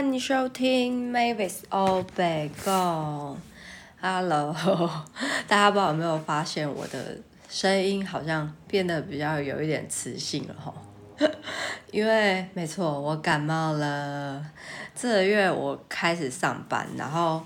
欢迎收听 Mavis 欧北共。Hello，大家不知道有没有发现我的声音好像变得比较有一点磁性了吼？因为没错，我感冒了。这个月我开始上班，然后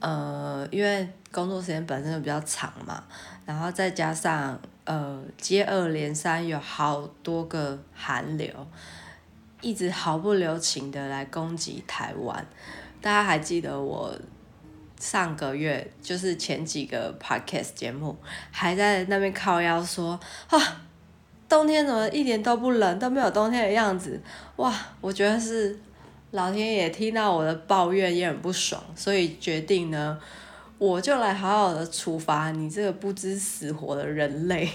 呃，因为工作时间本身就比较长嘛，然后再加上呃接二连三有好多个寒流。一直毫不留情的来攻击台湾，大家还记得我上个月就是前几个 podcast 节目还在那边靠腰说啊，冬天怎么一点都不冷，都没有冬天的样子，哇！我觉得是老天爷听到我的抱怨也很不爽，所以决定呢，我就来好好的处罚你这个不知死活的人类，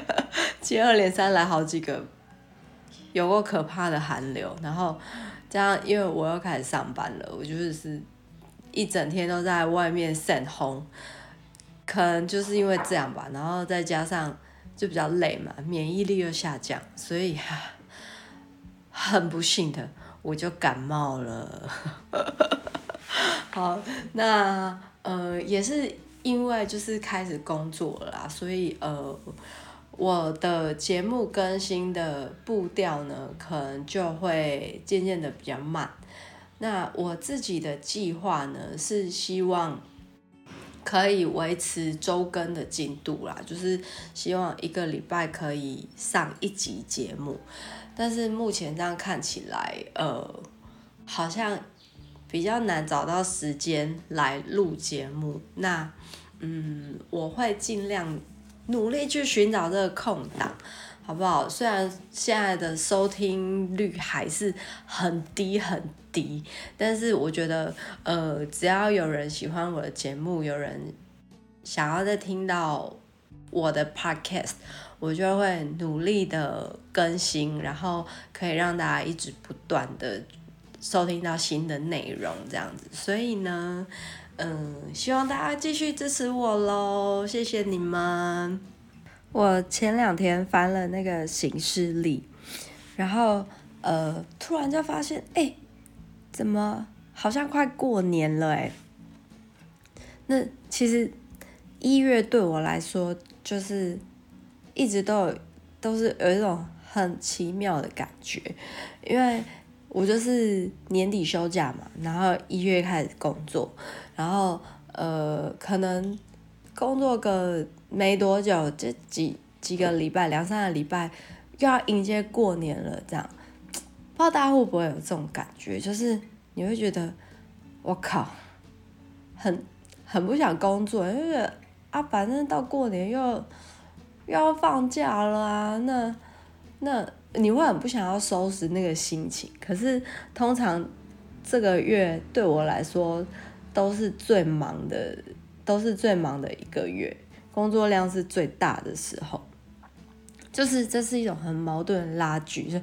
接二连三来好几个。有过可怕的寒流，然后这样，因为我又开始上班了，我就是一整天都在外面散红，可能就是因为这样吧，然后再加上就比较累嘛，免疫力又下降，所以 很不幸的我就感冒了。好，那呃也是因为就是开始工作了啦，所以呃。我的节目更新的步调呢，可能就会渐渐的比较慢。那我自己的计划呢，是希望可以维持周更的进度啦，就是希望一个礼拜可以上一集节目。但是目前这样看起来，呃，好像比较难找到时间来录节目。那，嗯，我会尽量。努力去寻找这个空档，好不好？虽然现在的收听率还是很低很低，但是我觉得，呃，只要有人喜欢我的节目，有人想要再听到我的 podcast，我就会努力的更新，然后可以让大家一直不断的收听到新的内容，这样子。所以呢。嗯，希望大家继续支持我喽，谢谢你们。我前两天翻了那个行事历，然后呃，突然就发现，哎、怎么好像快过年了哎？那其实一月对我来说，就是一直都有都是有一种很奇妙的感觉，因为我就是年底休假嘛，然后一月开始工作。然后呃，可能工作个没多久，这几几个礼拜，两三个礼拜，又要迎接过年了，这样，不知道大家会不会有这种感觉？就是你会觉得，我靠，很很不想工作，因为啊，反正到过年又又要放假了啊，那那你会很不想要收拾那个心情。可是通常这个月对我来说。都是最忙的，都是最忙的一个月，工作量是最大的时候，就是这是一种很矛盾的拉锯，就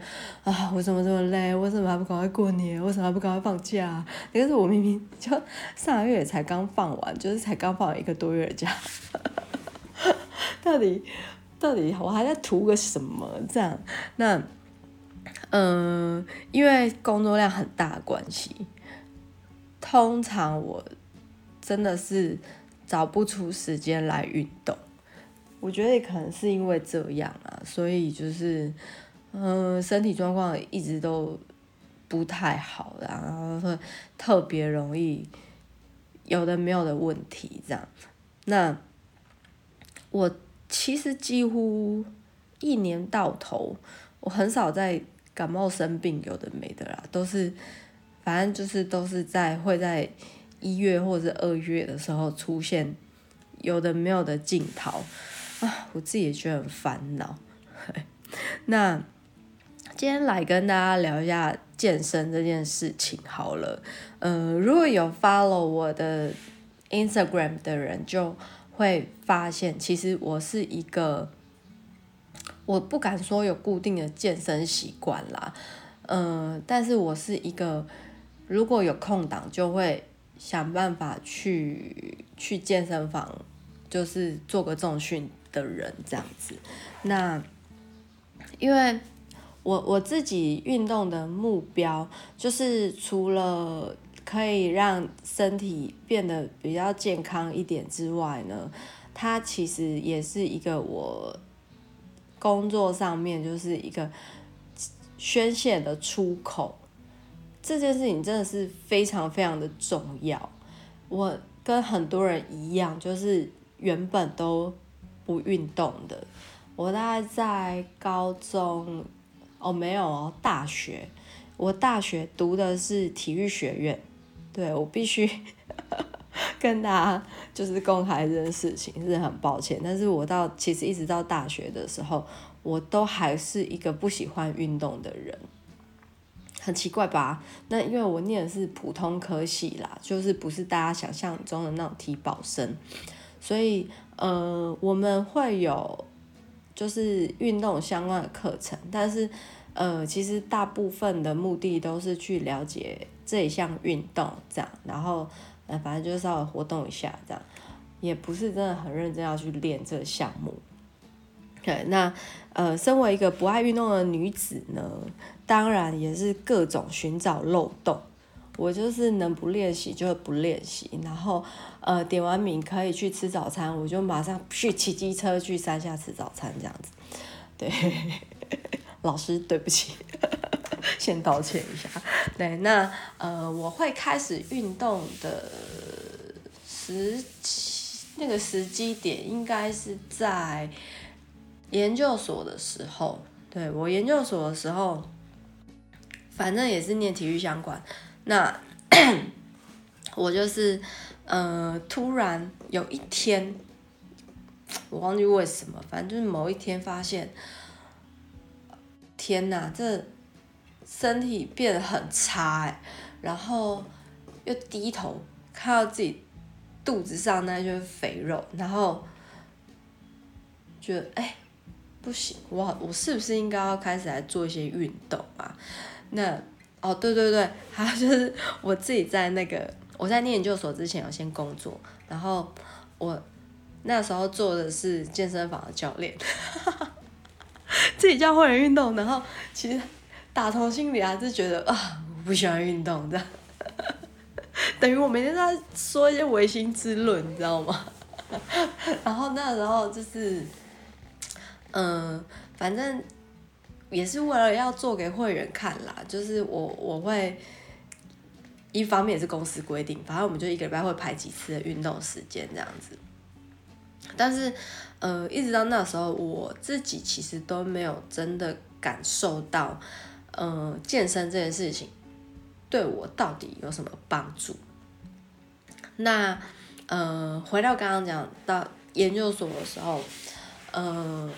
啊，我怎么这么累？为什么还不赶快过年？为什么还不赶快放假？但是我明明就上个月才刚放完，就是才刚放完一个多月的假，到底到底我还在图个什么？这样，那嗯、因为工作量很大关系。通常我真的是找不出时间来运动，我觉得也可能是因为这样啊，所以就是，嗯、身体状况一直都不太好，然后特别容易有的没有的问题这样。那我其实几乎一年到头，我很少在感冒生病，有的没的啦，都是。反正就是都是在会在一月或者二月的时候出现，有的没有的镜头啊，我自己也觉得很烦恼。那今天来跟大家聊一下健身这件事情好了。呃，如果有 follow 我的 Instagram 的人，就会发现其实我是一个，我不敢说有固定的健身习惯啦，嗯、但是我是一个。如果有空档，就会想办法去去健身房，就是做个重训的人这样子。那因为我我自己运动的目标，就是除了可以让身体变得比较健康一点之外呢，它其实也是一个我工作上面就是一个宣泄的出口。这件事情真的是非常非常的重要。我跟很多人一样，就是原本都不运动的。我大概在高中，哦，没有哦，大学，我大学读的是体育学院，对，我必须 跟大家就是公开这件事情，是很抱歉。但是我到其实一直到大学的时候，我都还是一个不喜欢运动的人，很奇怪吧？那因为我念的是普通科系啦，就是不是大家想象中的那种体保生，所以呃，我们会有。就是运动相关的课程，但是，呃，其实大部分的目的都是去了解这一项运动，这样，然后，呃，反正就稍微活动一下，这样，也不是真的很认真要去练这个项目。对，那，呃，身为一个不爱运动的女子呢，当然也是各种寻找漏洞。我就是能不练习就不练习，然后呃点完名可以去吃早餐，我就马上去骑机车去山下吃早餐这样子。对，老师对不起，先道歉一下。对，那呃我会开始运动的时期，那个时机点应该是在研究所的时候。对，我研究所的时候，反正也是念体育相关。那 我就是，呃，突然有一天，我忘记为什么，反正就是某一天发现，天哪，这身体变得很差哎，然后又低头看到自己肚子上那些肥肉，然后觉得哎、不行，我我是不是应该要开始来做一些运动啊？那。哦，对对对，还有就是我自己在那个我在念研究所之前有先工作，然后我那时候做的是健身房的教练，自己教会员运动，然后其实打从心里还是觉得啊，我不喜欢运动这样，等于我每天都在说一些违心之论，你知道吗？然后那时候就是，嗯，反正。也是为了要做给会员看啦，就是我我会一方面也是公司规定，反正我们就一个礼拜会排几次的运动时间这样子。但是呃，一直到那时候，我自己其实都没有真的感受到，呃，健身这件事情对我到底有什么帮助。那呃，回到刚刚讲到研究所的时候，呃，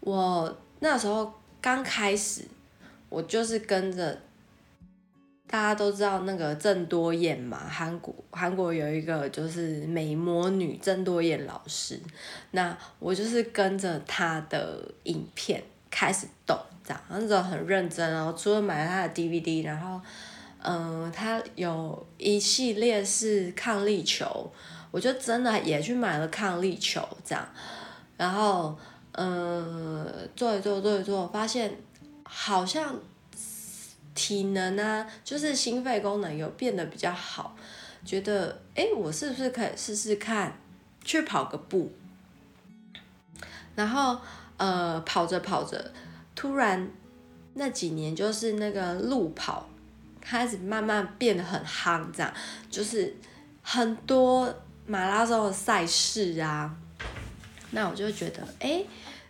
我那时候。刚开始，我就是跟着大家都知道那个郑多燕嘛，韩国韩国有一个就是美魔女郑多燕老师，那我就是跟着她的影片开始动，这样，那时候很认真，然后除了买了他的 DVD，然后嗯，他有一系列是抗力球，我就真的也去买了抗力球，这样，然后。嗯，做一做，做一做，发现好像体能啊，就是心肺功能有变得比较好，觉得哎、我是不是可以试试看去跑个步？然后呃，跑着跑着，突然那几年就是那个路跑开始慢慢变得很夯，这样就是很多马拉松的赛事啊。那我就觉得，哎、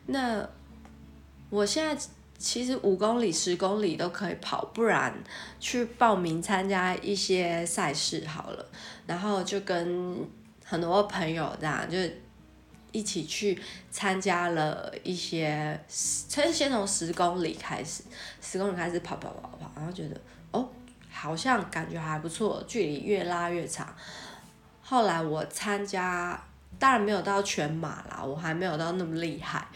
那我现在其实五公里、十公里都可以跑，不然去报名参加一些赛事好了。然后就跟很多朋友这样，就一起去参加了一些，先先从十公里开始，十公里开始跑跑跑跑，然后觉得哦，好像感觉还不错，距离越拉越长。后来我参加。当然没有到全马啦，我还没有到那么厉害。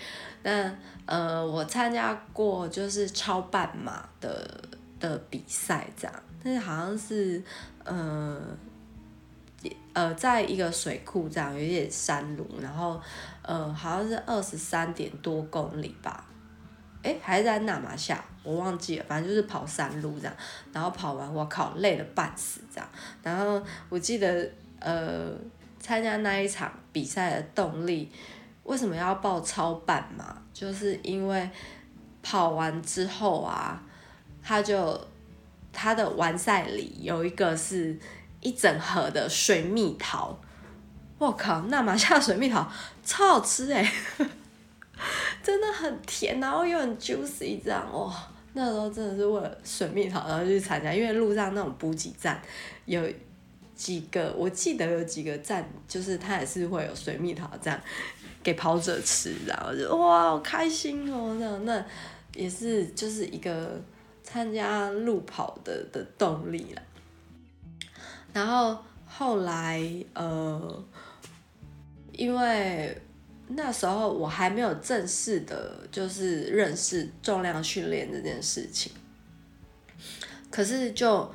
但呃，我参加过就是超半马的的比赛这样，但是好像是呃呃，在一个水库这样，有点山路，然后呃，好像是二十三点多公里吧，诶，还在那玛夏，我忘记了，反正就是跑山路这样，然后跑完我靠累得半死这样，然后我记得呃参加那一场比赛的动力，为什么要报超半嘛？就是因为跑完之后啊，他就他的完赛里有一个是一整盒的水蜜桃，我靠，那马夏水蜜桃超好吃诶、欸。真的很甜，然后又很 juicy，这样哇！那时候真的是为了水蜜桃然后去参加，因为路上那种补给站有几个，我记得有几个站，就是它也是会有水蜜桃这样给跑者吃，然后就哇，好开心哦！那那也是就是一个参加路跑的的动力了。然后后来呃，因为。那时候我还没有正式的，就是认识重量训练这件事情。可是就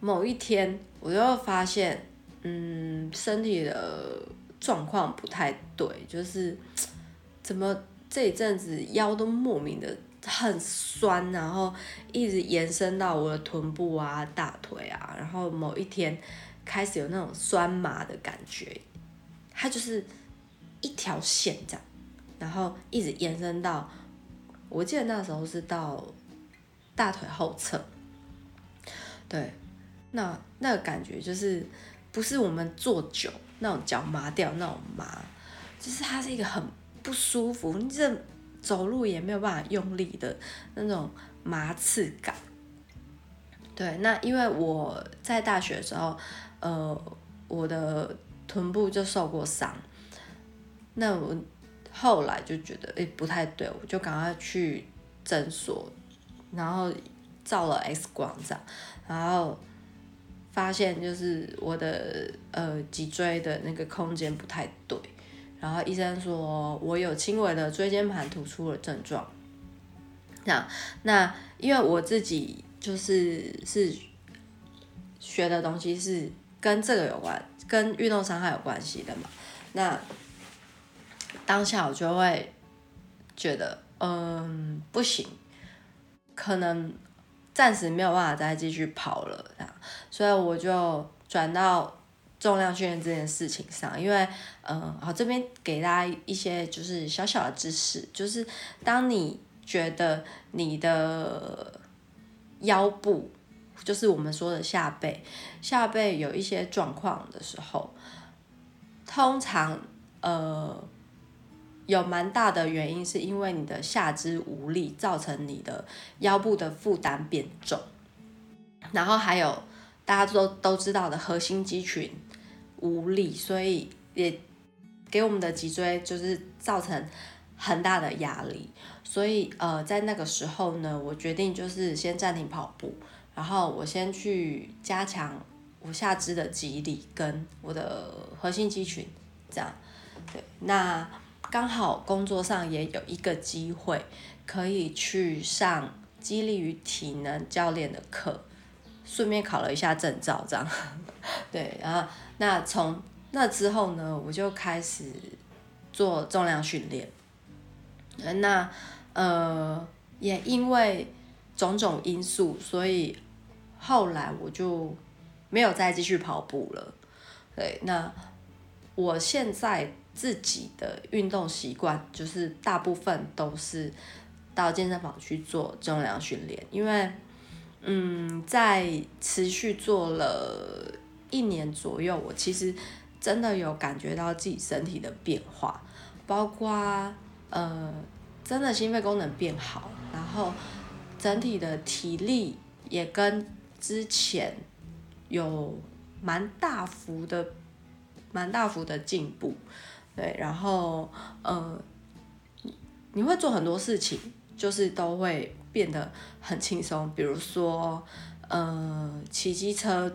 某一天，我就发现，嗯，身体的状况不太对，就是 怎么这一阵子腰都莫名的很酸，然后一直延伸到我的臀部啊、大腿啊，然后某一天开始有那种酸麻的感觉，它就是。一条线这样，然后一直延伸到，我记得那时候是到大腿后侧。对，那那个感觉就是不是我们坐久那种脚麻掉那种麻，就是它是一个很不舒服，你这走路也没有办法用力的那种麻刺感。对，那因为我在大学的时候，呃，我的臀部就受过伤。那我后来就觉得诶、不太对，我就赶快去诊所，然后照了 X 光这样，然后发现就是我的呃脊椎的那个空间不太对，然后医生说我有轻微的椎间盘突出的症状。那那因为我自己就是是学的东西是跟这个有关，跟运动伤害有关系的嘛，那。当下我就会觉得，嗯，不行，可能暂时没有办法再继续跑了，这样，所以我就转到重量训练这件事情上，因为，嗯，好，这边给大家一些就是小小的知识，就是当你觉得你的腰部，就是我们说的下背，下背有一些状况的时候，通常，呃。有蛮大的原因，是因为你的下肢无力，造成你的腰部的负担变重，然后还有大家都都知道的核心肌群无力，所以也给我们的脊椎就是造成很大的压力。所以呃，在那个时候呢，我决定就是先暂停跑步，然后我先去加强我下肢的肌力跟我的核心肌群，这样对那。刚好工作上也有一个机会，可以去上肌力与体能教练的课，顺便考了一下证照，这样。对，然后那从那之后呢，我就开始做重量训练。那呃，也因为种种因素，所以后来我就没有再继续跑步了。对，那我现在。自己的运动习惯就是大部分都是到健身房去做重量训练，因为嗯，在持续做了一年左右，我其实真的有感觉到自己身体的变化，包括呃，真的心肺功能变好，然后整体的体力也跟之前有蛮大幅的、蛮大幅的进步。对，然后呃，你会做很多事情，就是都会变得很轻松。比如说，呃，骑机车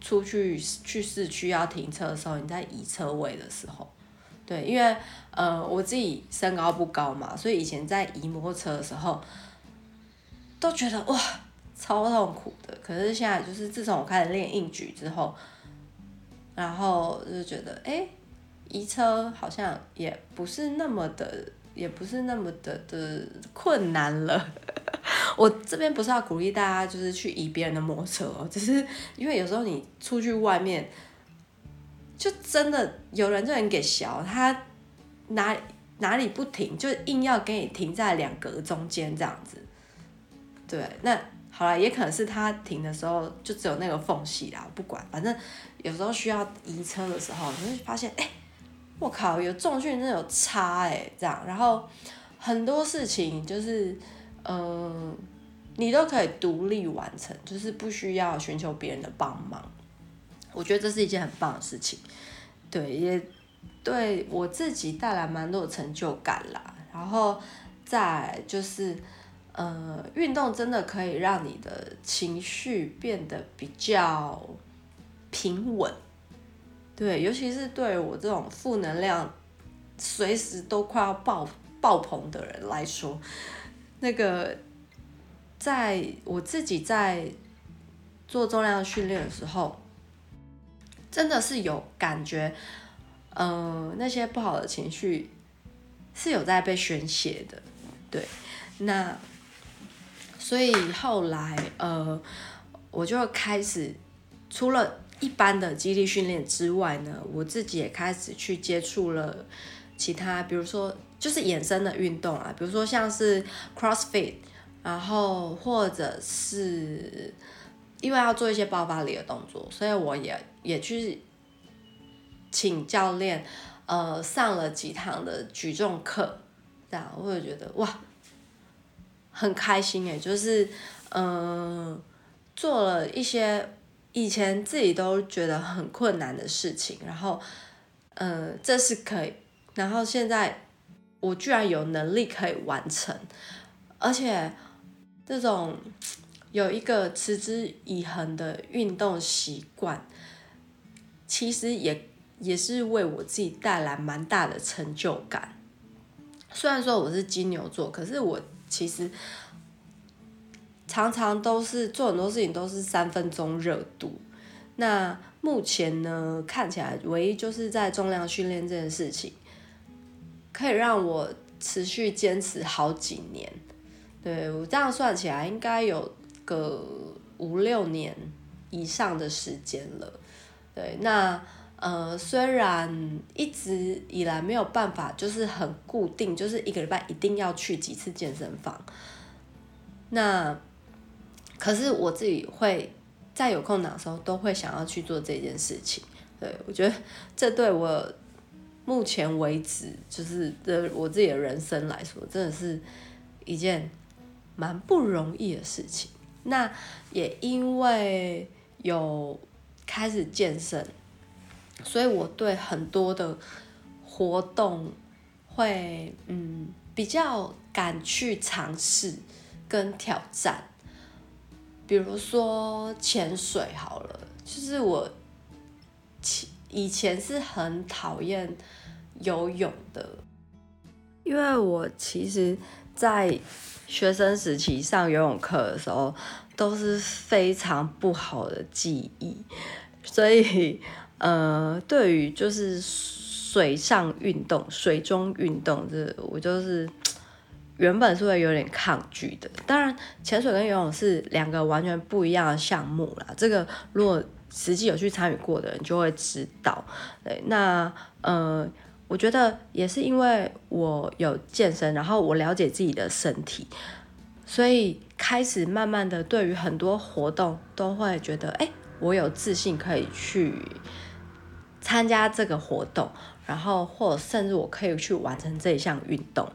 出去去市区要停车的时候，你在移车位的时候，对，因为呃我自己身高不高嘛，所以以前在移摩托车的时候，都觉得哇超痛苦的。可是现在就是自从我开始练硬举之后，然后就觉得哎。移车好像也不是那么的，也不是那么的的困难了，我这边不是要鼓励大家就是去移别人的摩托车哦，只是因为有时候你出去外面，就真的有人就很给小，他哪哪里不停，就硬要给你停在两格中间这样子。对，那好了，也可能是他停的时候就只有那个缝隙啦，不管，反正有时候需要移车的时候，你会发现，哎、我靠，有重训真的有差哎、这样，然后很多事情就是，嗯、你都可以独立完成，就是不需要寻求别人的帮忙，我觉得这是一件很棒的事情，对，也对我自己带来蛮多的成就感啦，然后再就是。呃，运动真的可以让你的情绪变得比较平稳，对，尤其是对我这种负能量随时都快要爆爆棚的人来说，那个在我自己在做重量训练的时候，真的是有感觉，呃，那些不好的情绪是有在被宣泄的，对，那。所以后来，呃，我就开始除了一般的肌力训练之外呢，我自己也开始去接触了其他，比如说就是衍生的运动啊，比如说像是 CrossFit，然后或者是因为要做一些爆发力的动作，所以我也也去请教练，呃，上了几堂的举重课，这样我会觉得哇。很开心诶，就是，嗯、做了一些以前自己都觉得很困难的事情，然后，嗯、呃，这是可以，然后现在我居然有能力可以完成，而且这种有一个持之以恒的运动习惯，其实也也是为我自己带来蛮大的成就感。虽然说我是金牛座，可是我。其实常常都是做很多事情都是三分钟热度。那目前呢，看起来唯一就是在重量训练这件事情，可以让我持续坚持好几年。对，我这样算起来，应该有个五六年以上的时间了。对，那。呃，虽然一直以来没有办法，就是很固定，就是一个礼拜一定要去几次健身房。那可是我自己会在有空档的时候，都会想要去做这件事情。对，我觉得这对我目前为止，就是的我自己的人生来说，真的是一件蛮不容易的事情。那也因为有开始健身。所以我对很多的活动会嗯比较敢去尝试跟挑战，比如说潜水好了，就是我以前是很讨厌游泳的，因为我其实，在学生时期上游泳课的时候都是非常不好的记忆，所以。呃，对于就是水上运动、水中运动，这我就是原本是会有点抗拒的。当然，潜水跟游泳是两个完全不一样的项目啦。这个如果实际有去参与过的人就会知道。对，那呃，我觉得也是因为我有健身，然后我了解自己的身体，所以开始慢慢的对于很多活动都会觉得，哎，我有自信可以去。参加这个活动，然后或者甚至我可以去完成这一项运动，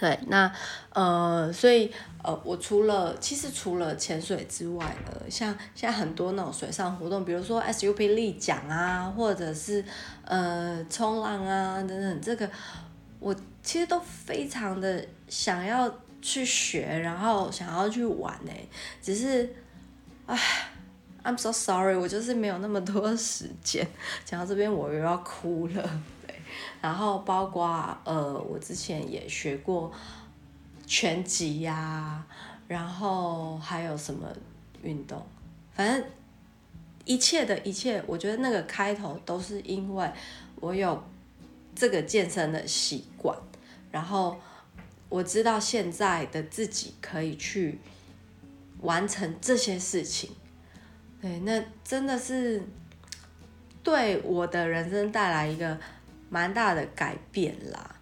对，那呃，所以呃，我除了其实除了潜水之外呢，像现在很多那种水上活动，比如说 SUP 立桨啊，或者是呃冲浪啊等等，这个我其实都非常的想要去学，然后想要去玩呢，只是，唉。I'm so sorry，我就是没有那么多时间。讲到这边，我又要哭了。然后包括呃，我之前也学过拳击呀、然后还有什么运动，反正一切的一切，我觉得那个开头都是因为我有这个健身的习惯，然后我知道现在的自己可以去完成这些事情，对，那真的是对我的人生带来一个蛮大的改变啦。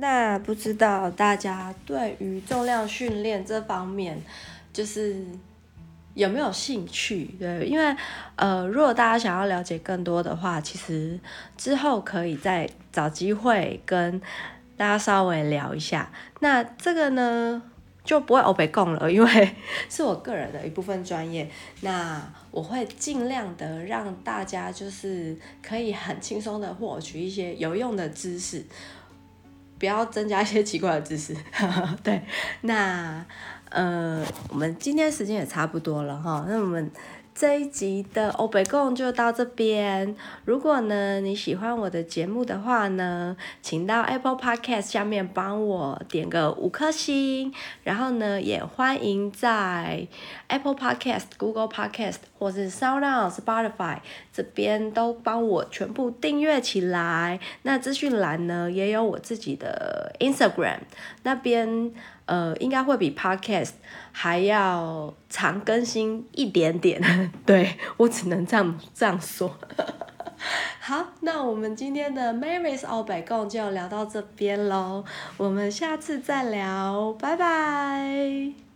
那不知道大家对于重量训练这方面，就是有没有兴趣？对，因为呃，如果大家想要了解更多的话，其实之后可以再找机会跟大家稍微聊一下。那这个呢，就不会欧北共了，因为 是我个人的一部分专业。那我会尽量的让大家就是可以很轻松的获取一些有用的知识。不要增加一些奇怪的知识，对，那呃，我们今天时间也差不多了哈，那我们。这一集的欧北共就到这边。如果呢你喜欢我的节目的话呢，请到 Apple Podcast 下面帮我点个五颗星，然后呢也欢迎在 Apple Podcast、Google Podcast 或是 SoundOn、Spotify 这边都帮我全部订阅起来。那资讯栏呢也有我自己的 Instagram，那边。呃，应该会比 Podcast 还要常更新一点点，对，我只能这样这样说。好，那我们今天的 Mary's 欧北共就聊到这边喽，我们下次再聊，拜拜。